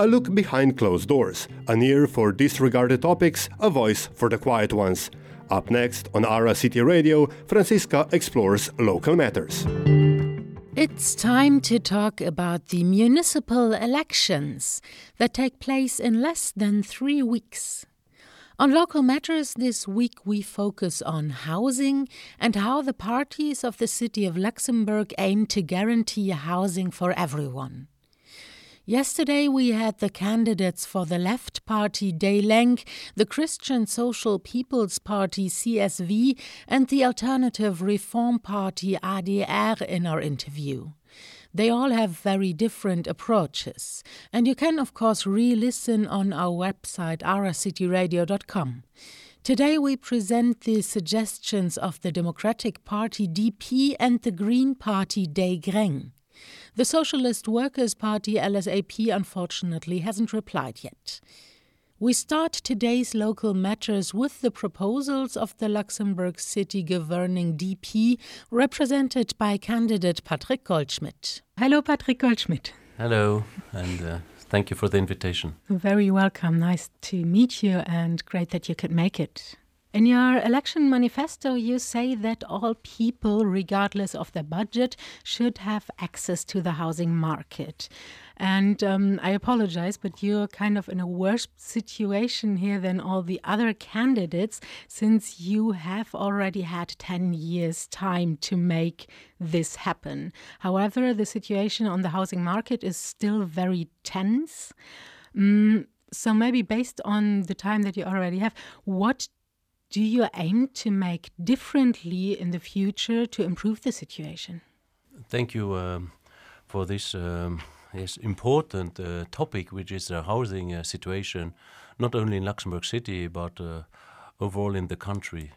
a look behind closed doors, an ear for disregarded topics, a voice for the quiet ones. Up next on Ara City Radio, Franziska explores local matters. It's time to talk about the municipal elections that take place in less than three weeks. On local matters this week, we focus on housing and how the parties of the city of Luxembourg aim to guarantee housing for everyone. Yesterday, we had the candidates for the left party déi Lénk, the Christian Social People's Party CSV, and the Alternative Reform Party ADR in our interview. They all have very different approaches, and you can, of course, re listen on our website aracityradio.com. Today we present the suggestions of the Democratic Party DP and the Green Party déi Greng. The Socialist Workers' Party LSAP unfortunately hasn't replied yet. We start today's local matters with the proposals of the Luxembourg City governing DP, represented by candidate Patrick Goldschmidt. Hello, Patrick Goldschmidt. Hello, and uh, thank you for the invitation. Very welcome. Nice to meet you, and great that you could make it. In your election manifesto, you say that all people, regardless of their budget, should have access to the housing market. And um, I apologize, but you're kind of in a worse situation here than all the other candidates, since you have already had 10 years' time to make this happen. However, the situation on the housing market is still very tense. Mm, so, maybe based on the time that you already have, what do you aim to make differently in the future to improve the situation? Thank you um, for this um, important uh, topic, which is the housing uh, situation, not only in Luxembourg City, but uh, overall in the country.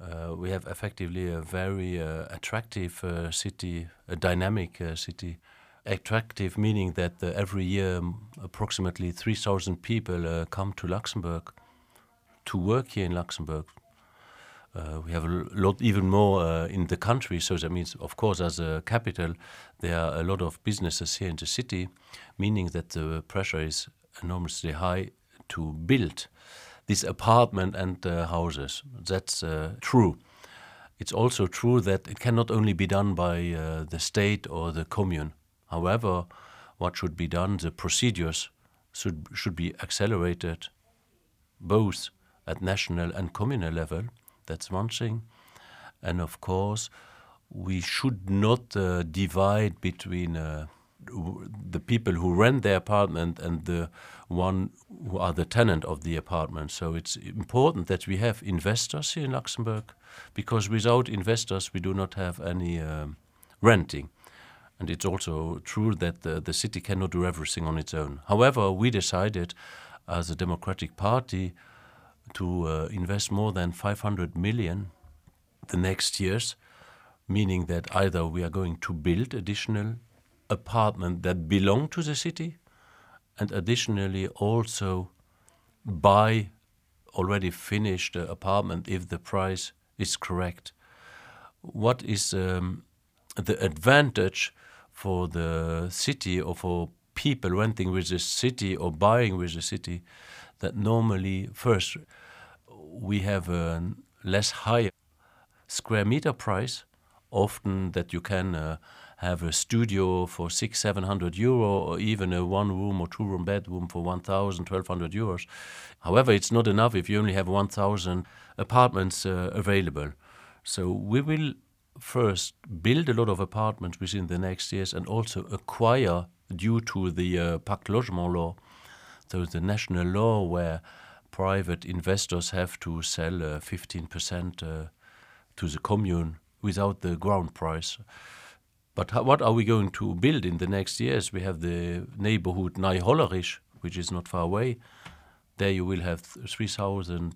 Uh, we have effectively a very uh, attractive uh, city, a dynamic city. Attractive meaning that every year um, approximately 3,000 people come to Luxembourg to work here in Luxembourg. Uh, we have a lot, even more uh, in the country. So that means, of course, as a capital, there are a lot of businesses here in the city, meaning that the pressure is enormously high to build this apartment and uh, houses. That's uh, true. It's also true that it cannot only be done by uh, the state or the commune. However, what should be done, the procedures should should be accelerated, both at national and communal level. That's one thing. And of course, we should not uh, divide between uh, the people who rent the apartment and the one who are the tenant of the apartment. So it's important that we have investors here in Luxembourg, because without investors we do not have any um, renting. And it's also true that the, the city cannot do everything on its own. However, we decided as a Democratic Party to uh, invest more than 500 million the next years, meaning that either we are going to build additional apartment that belong to the city, and additionally also buy already finished uh, apartment if the price is correct. What is um, the advantage for the city or for people renting with the city or buying with the city that normally first we have a less high square meter price. Often that you can uh, have a studio for six seven hundred euro or even a one room or two room bedroom for one thousand twelve hundred euros. However it's not enough if you only have one thousand apartments uh, available. So we will first build a lot of apartments within the next years and also acquire due to the uh, pacte logement law so the national law where private investors have to sell uh, 15% uh, to the commune without the ground price. But how, what are we going to build in the next years? We have the neighborhood Neihollerich, which is not far away. There you will have 3,000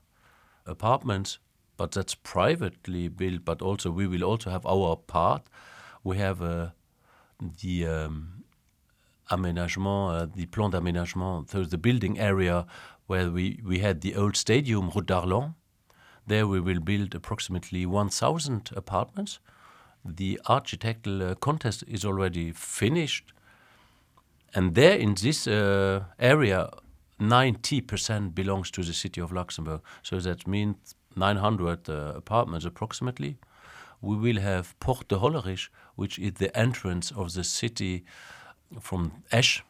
apartments, but that's privately built. But also we will also have our part. We have uh, the um, aménagement, uh, the plan d'aménagement, so the building area where we, we had the old stadium Route d'Arlon. There we will build approximately 1,000 apartments. The architectural uh, contest is already finished. And there in this uh, area, 90% belongs to the city of Luxembourg. So that means 900 uh, apartments approximately. We will have Porte de Hollerich, which is the entrance of the city from Esch.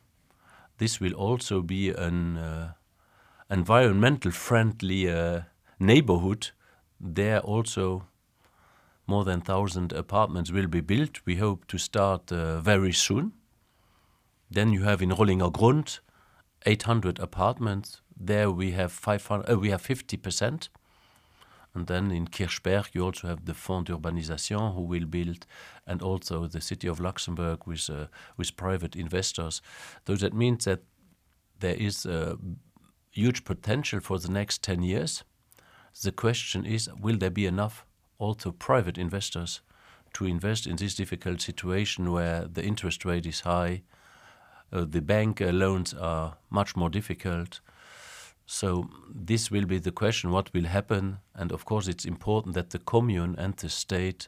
This will also be an uh, environmental friendly uh, neighborhood. There also more than 1,000 apartments will be built. We hope to start uh, very soon. Then you have in Rollinger Grund 800 apartments. There we have 500, uh, we have 50 percent. And then in Kirchberg, you also have the Fonds d'Urbanisation who will build, and also the city of Luxembourg with uh, with private investors. So that means that there is a huge potential for the next 10 years. The question is, will there be enough also private investors to invest in this difficult situation where the interest rate is high, uh, the bank uh, loans are much more difficult. So this will be the question: what will happen? And of course, it's important that the commune and the state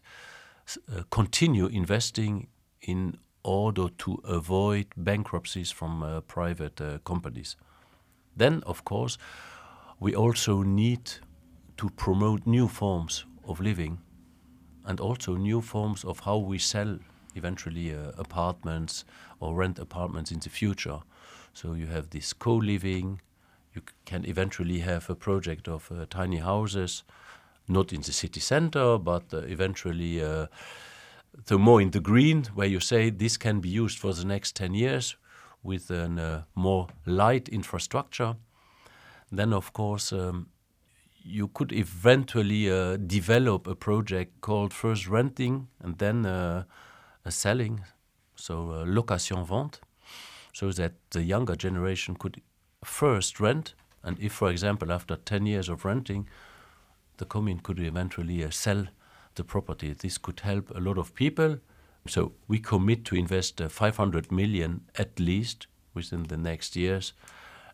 uh, continue investing in order to avoid bankruptcies from uh, private uh, companies. Then, of course, we also need to promote new forms of living and also new forms of how we sell eventually uh, apartments or rent apartments in the future. So you have this co-living. You can eventually have a project of uh, tiny houses, not in the city center, but uh, eventually uh, more in the green, where you say this can be used for the next 10 years with a uh, more light infrastructure. Then, of course, um, you could eventually uh, develop a project called first renting and then uh, selling, so uh, location vente, so that the younger generation could first rent, and if, for example, after 10 years of renting, the commune could eventually uh, sell the property. This could help a lot of people. So we commit to invest uh, 500 million at least within the next years,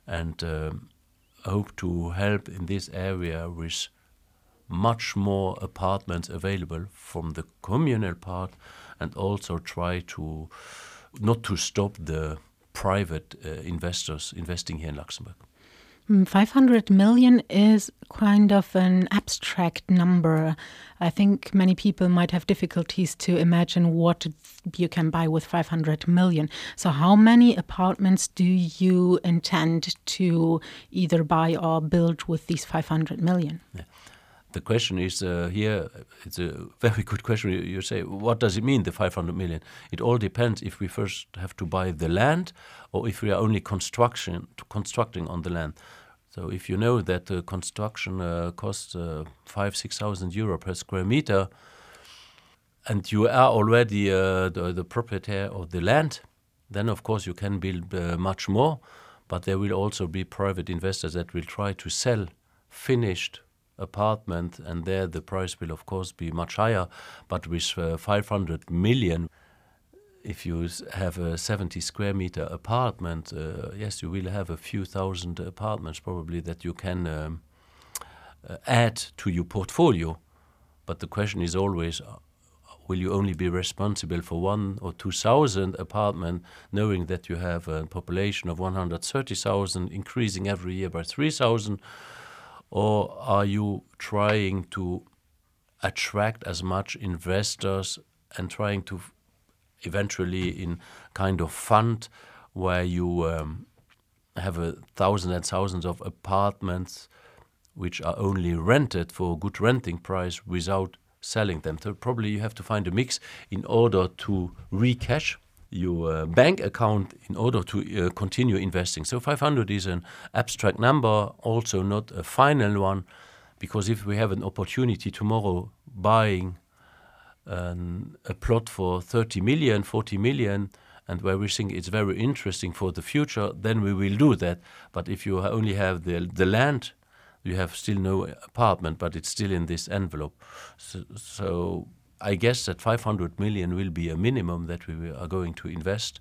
and um, hope to help in this area with much more apartments available from the communal part and also try to not to stop the private uh, investors investing here in Luxembourg. 500 million is kind of an abstract number. I think many people might have difficulties to imagine what you can buy with 500 million. So, how many apartments do you intend to either buy or build with these 500 million? Yeah. The question is uh, here, it's a very good question. You, say, what does it mean, the 500 million? It all depends if we first have to buy the land or if we are only construction, constructing on the land. So if you know that uh, construction uh, costs uh, five, six thousand euro per square meter, and you are already uh, the, the proprietor of the land, then of course you can build uh, much more. But there will also be private investors that will try to sell finished apartment, and there the price will of course be much higher. But with uh, 500 million if you have a 70 square meter apartment, uh, yes, you will have a few thousand apartments probably that you can um, uh, add to your portfolio. But the question is always uh, will you only be responsible for one or two thousand apartments, knowing that you have a population of 130,000 increasing every year by 3,000? Or are you trying to attract as much investors and trying to eventually in kind of fund where you um, have a thousand and thousands of apartments which are only rented for a good renting price without selling them. So probably you have to find a mix in order to recash your uh, bank account in order to uh, continue investing. So 500 is an abstract number, also not a final one, because if we have an opportunity tomorrow buying um, a plot for 30 million, 40 million, and where we think it's very interesting for the future, then we will do that. But if you only have the, the land, you have still no apartment, but it's still in this envelope. So, so I guess that 500 million will be a minimum that we are going to invest,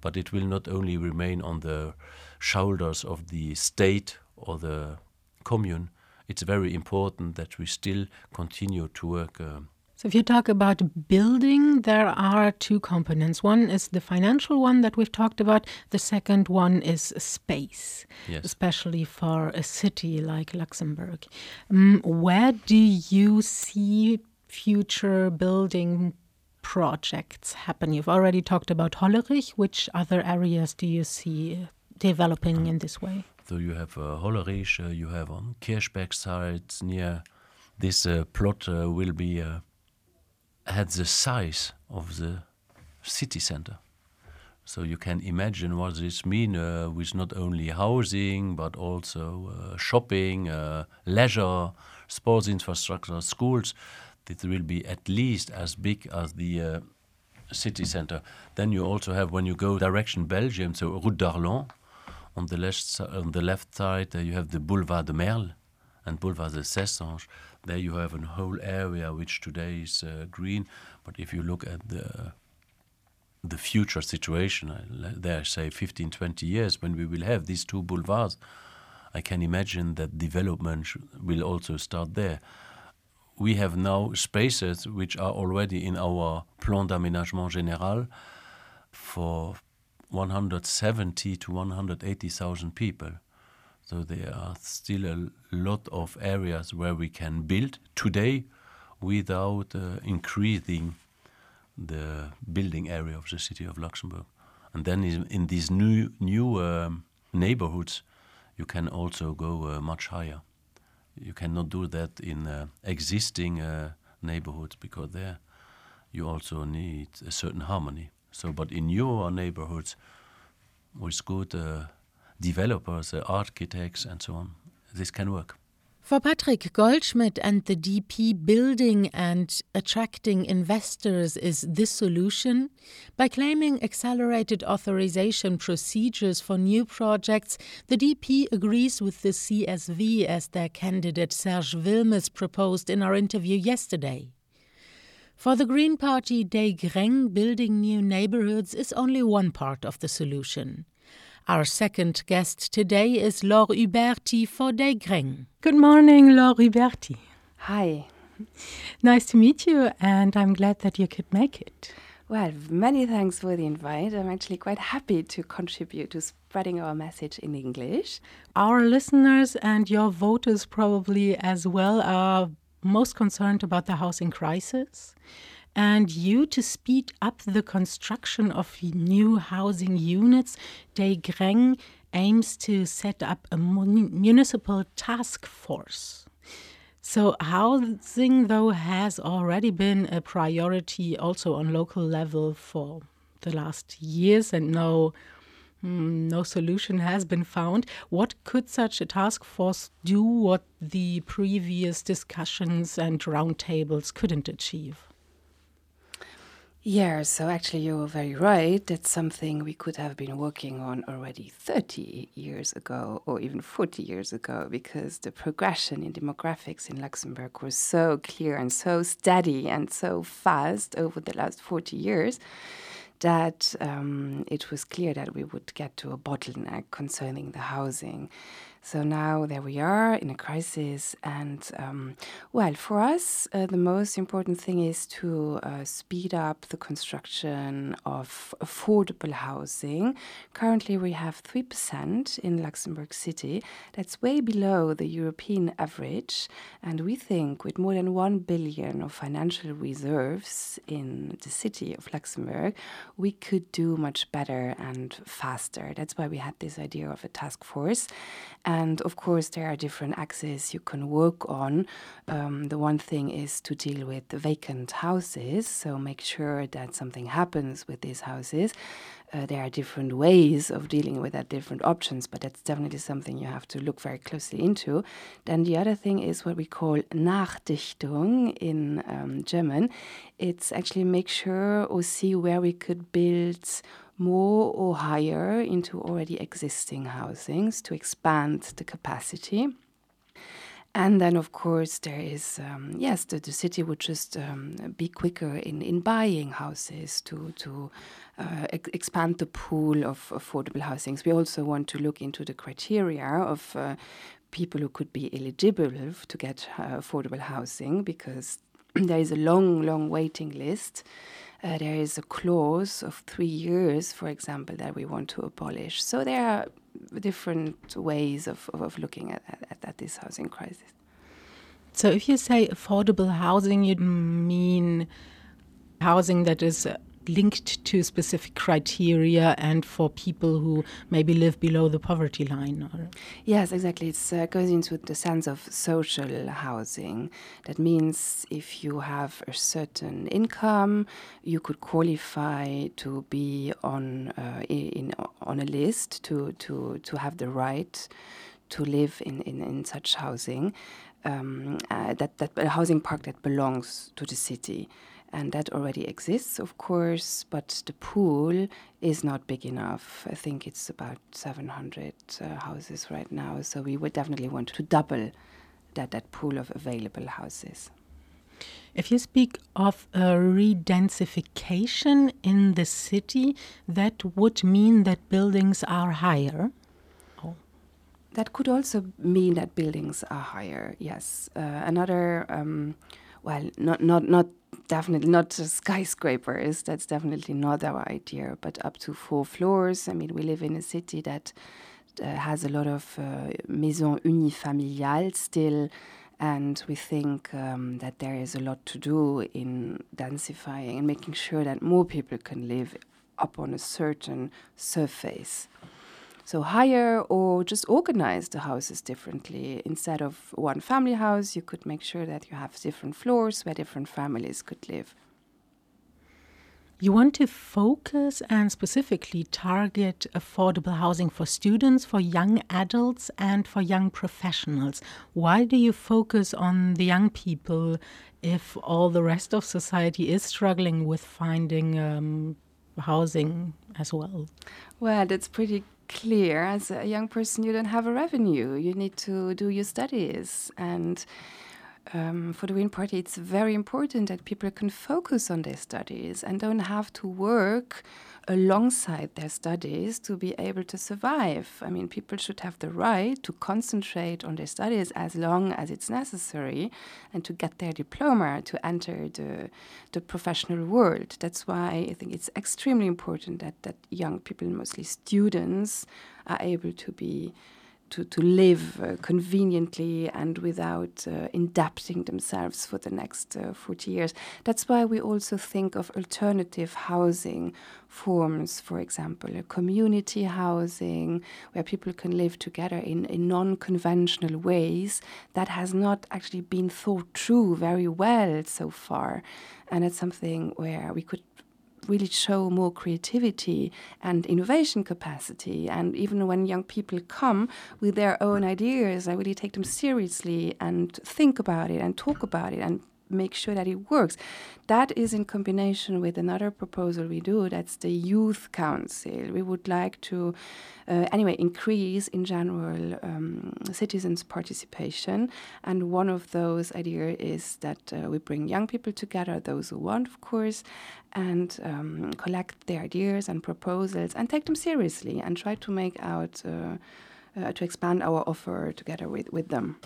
but it will not only remain on the shoulders of the state or the commune. It's very important that we still continue to work. Uh, So, if you talk about building, there are two components. One is the financial one that we've talked about, the second one is space, yes. especially for a city like Luxembourg. Um, where do you see future building projects happen? You've already talked about Hollerich. Which other areas do you see developing in this way? So, you have uh, Hollerich, uh, you have on Kirchberg side near this uh, plot uh, will be uh, had the size of the city center. So you can imagine what this means uh, with not only housing but also uh, shopping, leisure, sports infrastructure, schools. It will be at least as big as the uh, city center. Then you also have when you go direction Belgium, so Route d'Arlon. On the left on the left side, uh, you have the Boulevard de Merl and Boulevard de Cessange. There you have a whole area which today is uh, green, but if you look at the the future situation, there say 15, 20 years when we will have these two boulevards, I can imagine that development will also start there. We have now spaces which are already in our plan d'aménagement général for 170 to 180,000 people. So there are still a lot of areas where we can build today without uh, increasing the building area of the city of Luxembourg. And then in, these new new um, neighborhoods, you can also go uh, much higher. You cannot do that in uh, existing uh, neighborhoods because there you also need a certain harmony. So, but in newer neighborhoods, with good uh, developers, uh, architects, and so on. This can work. For Patrick Goldschmidt and the DP, building and attracting investors is the solution. By claiming accelerated authorization procedures for new projects, the DP agrees with the CSV as their candidate Serge Wilmes proposed in our interview yesterday. For the Green Party, déi Greng, building new neighborhoods is only one part of the solution. Our second guest today is Laure Huberti for déi Greng. Good morning, Laure Huberti. Hi. Nice to meet you, and I'm glad that you could make it. Well, many thanks for the invite. I'm actually quite happy to contribute to spreading our message in English. Our listeners and your voters, probably as well, are most concerned about the housing crisis and you to speed up the construction of new housing units. déi Greng aims to set up a municipal task force. So, housing, though, has already been a priority also on local level for the last years, and no, mm, no solution has been found. What could such a task force do what the previous discussions and roundtables couldn't achieve? Yeah, so actually, you're very right. That's something we could have been working on already 30 years ago or even 40 years ago because the progression in demographics in Luxembourg was so clear and so steady and so fast over the last 40 years that um, it was clear that we would get to a bottleneck concerning the housing. So now there we are in a crisis. And um, well, for us, uh, the most important thing is to uh, speed up the construction of affordable housing. Currently, we have 3% in Luxembourg City. That's way below the European average. And we think with more than 1 billion of financial reserves in the city of Luxembourg, we could do much better and faster. That's why we had this idea of a task force. And of course, there are different axes you can work on. Um, the one thing is to deal with vacant houses, so make sure that something happens with these houses. Uh, there are different ways of dealing with that, different options, but that's definitely something you have to look very closely into. Then the other thing is what we call Nachdichtung in um, German. It's actually make sure or see where we could build more or higher into already existing housings to expand the capacity. And then, of course, there is, um, yes, the, the city would just um, be quicker in, in buying houses to, to uh, ex expand the pool of affordable housings. We also want to look into the criteria of uh, people who could be eligible to get uh, affordable housing because there is a long, long waiting list. Uh, there is a clause of three years, for example, that we want to abolish. So there are different ways of, of, of looking at, at, at this housing crisis. So if you say affordable housing, you mean housing that is linked to specific criteria and for people who maybe live below the poverty line yes exactly. It uh, goes into the sense of social housing. That means if you have a certain income you could qualify to be on uh, in on a list to to to have the right to live in in, in such housing. Um, uh, that that a housing park that belongs to the city and that already exists, of course, but the pool is not big enough. I think it's about 700 uh, houses right now, so we would definitely want to double that, that pool of available houses. If you speak of a redensification in the city, that would mean that buildings are higher. Oh. That could also mean that buildings are higher. Yes, uh, another um, well, not not not definitely not skyscrapers. That's definitely not our idea. But up to four floors. I mean, we live in a city that uh, has a lot of uh, maisons unifamiliales still. And we think um, that there is a lot to do in densifying and making sure that more people can live up on a certain surface. So higher or just organize the houses differently. Instead of one family house, you could make sure that you have different floors where different families could live. You want to focus and specifically target affordable housing for students, for young adults, and for young professionals. Why do you focus on the young people if all the rest of society is struggling with finding um, housing as well? Well, that's pretty clear as a young person you don't have a revenue. You need to do your studies. And um, for the Green Party, it's very important that people can focus on their studies and don't have to work alongside their studies to be able to survive. I mean, people should have the right to concentrate on their studies as long as it's necessary and to get their diploma to enter the, the professional world. That's why I think it's extremely important that, that young people, mostly students, are able to be to, to live uh, conveniently and without uh, indebting themselves for the next uh, 40 years. That's why we also think of alternative housing forms, for example, community housing, where people can live together in, in non conventional ways that has not actually been thought through very well so far. And it's something where we could really show more creativity and innovation capacity. And even when young people come with their own ideas, I really take them seriously and think about it and talk about it and make sure that it works. That is in combination with another proposal we do, that's the Youth Council. We would like to, uh, anyway, increase in general um, citizens' participation. And one of those ideas is that uh, we bring young people together, those who want, of course, and um, collect their ideas and proposals and take them seriously and try to make out. Uh, uh, to expand our offer together with, with them.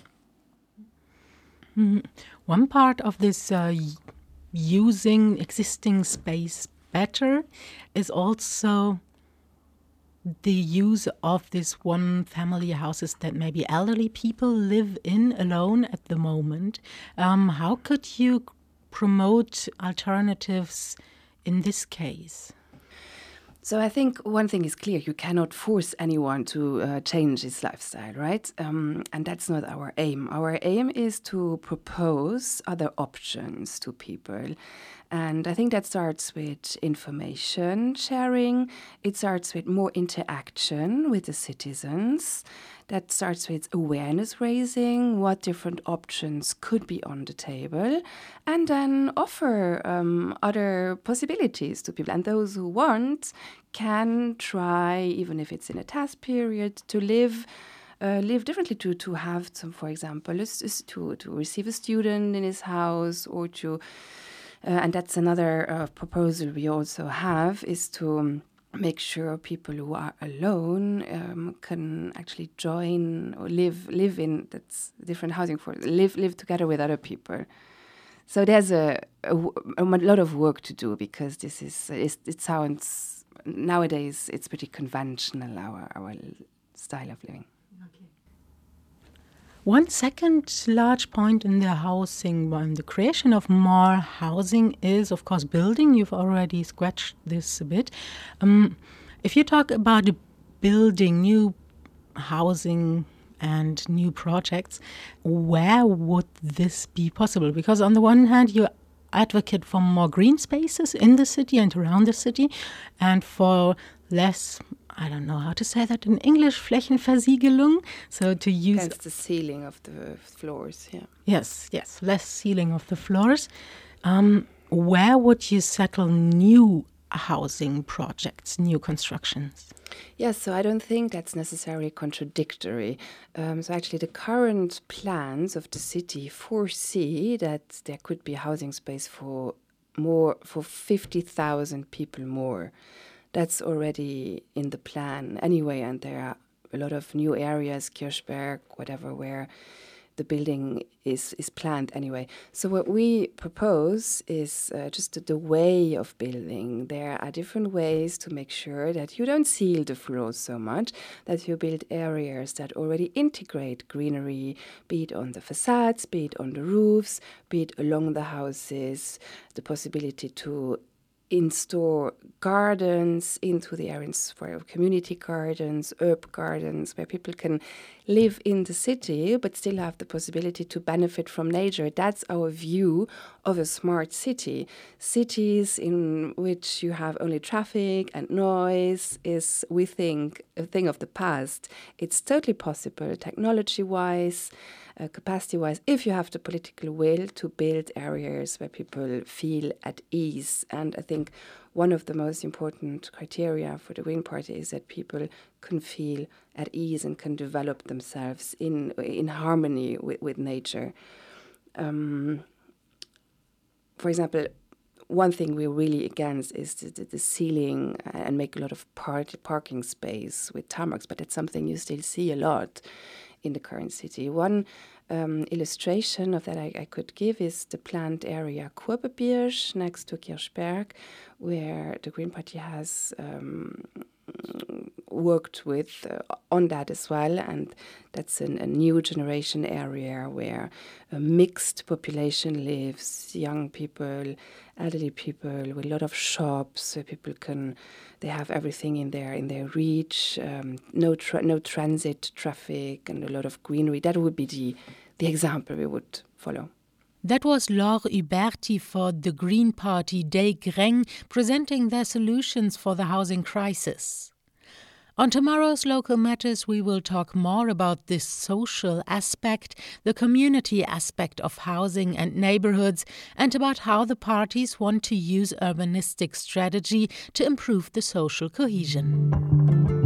Mm. One part of this uh, using existing space better is also the use of this one family houses that maybe elderly people live in alone at the moment. Um, how could you promote alternatives in this case? So I think one thing is clear: you cannot force anyone to uh, change his lifestyle, right? Um, and that's not our aim. Our aim is to propose other options to people. And I think that starts with information sharing. It starts with more interaction with the citizens that starts with awareness raising, what different options could be on the table, and then offer um, other possibilities to people. And those who want can try, even if it's in a test period, to live. Uh, live differently to to have some, for example, to to receive a student in his house or to, uh, and that's another uh, proposal we also have is to. Um, make sure people who are alone um, can actually join or live live in that's different housing for live live together with other people So there's a, a, a, lot of work to do because this is it sounds nowadays it's pretty conventional our our style of living. One second large point in the housing, in the creation of more housing, is of course building. You've already scratched this a bit. Um, if you talk about building new housing and new projects, where would this be possible? Because on the one hand, you advocate for more green spaces in the city and around the city, and for less I don't know how to say that in English, Flächenversiegelung. So to use. That's the sealing of the floors, yeah. Yes, yes, less sealing of the floors. Um, where would you settle new housing projects, new constructions? Yes, so I don't think that's necessarily contradictory. Um, so actually, the current plans of the city foresee that there could be housing space for more for fifty thousand people more that's already in the plan anyway, and there are a lot of new areas, Kirchberg, whatever, where the building is is planned anyway. So what we propose is uh, just the way of building. There are different ways to make sure that you don't seal the floors so much, that you build areas that already integrate greenery, be it on the facades, be it on the roofs, be it along the houses, the possibility to in-store gardens into the areas for community gardens, herb gardens, where people can live in the city but still have the possibility to benefit from nature. That's our view of a smart city. Cities in which you have only traffic and noise is, we think, a thing of the past. It's totally possible, technology-wise, uh, capacity wise, if you have the political will to build areas where people feel at ease. And I think one of the most important criteria for the Green Party is that people can feel at ease and can develop themselves in, in harmony with, with nature. Um, for example, one thing we're really against is the, the, the, sealing and make a lot of part, parking space with tarmacs, but it's something you still see a lot in the current city. One um, illustration of that I, I, could give is the planned area Kuebebierg next to Kirchberg, where the Green Party has um, worked with uh, on that as well, and that's an, a new generation area where a mixed population lives, young people, elderly people, with a lot of shops where people can they have everything in their in their reach, um, no tra no transit traffic, and a lot of greenery. That would be the the example we would follow. That was Laure Huberti for the Green Party déi Greng presenting their solutions for the housing crisis. On tomorrow's Local Matters, we will talk more about this social aspect, the community aspect of housing and neighborhoods, and about how the parties want to use urbanistic strategy to improve the social cohesion.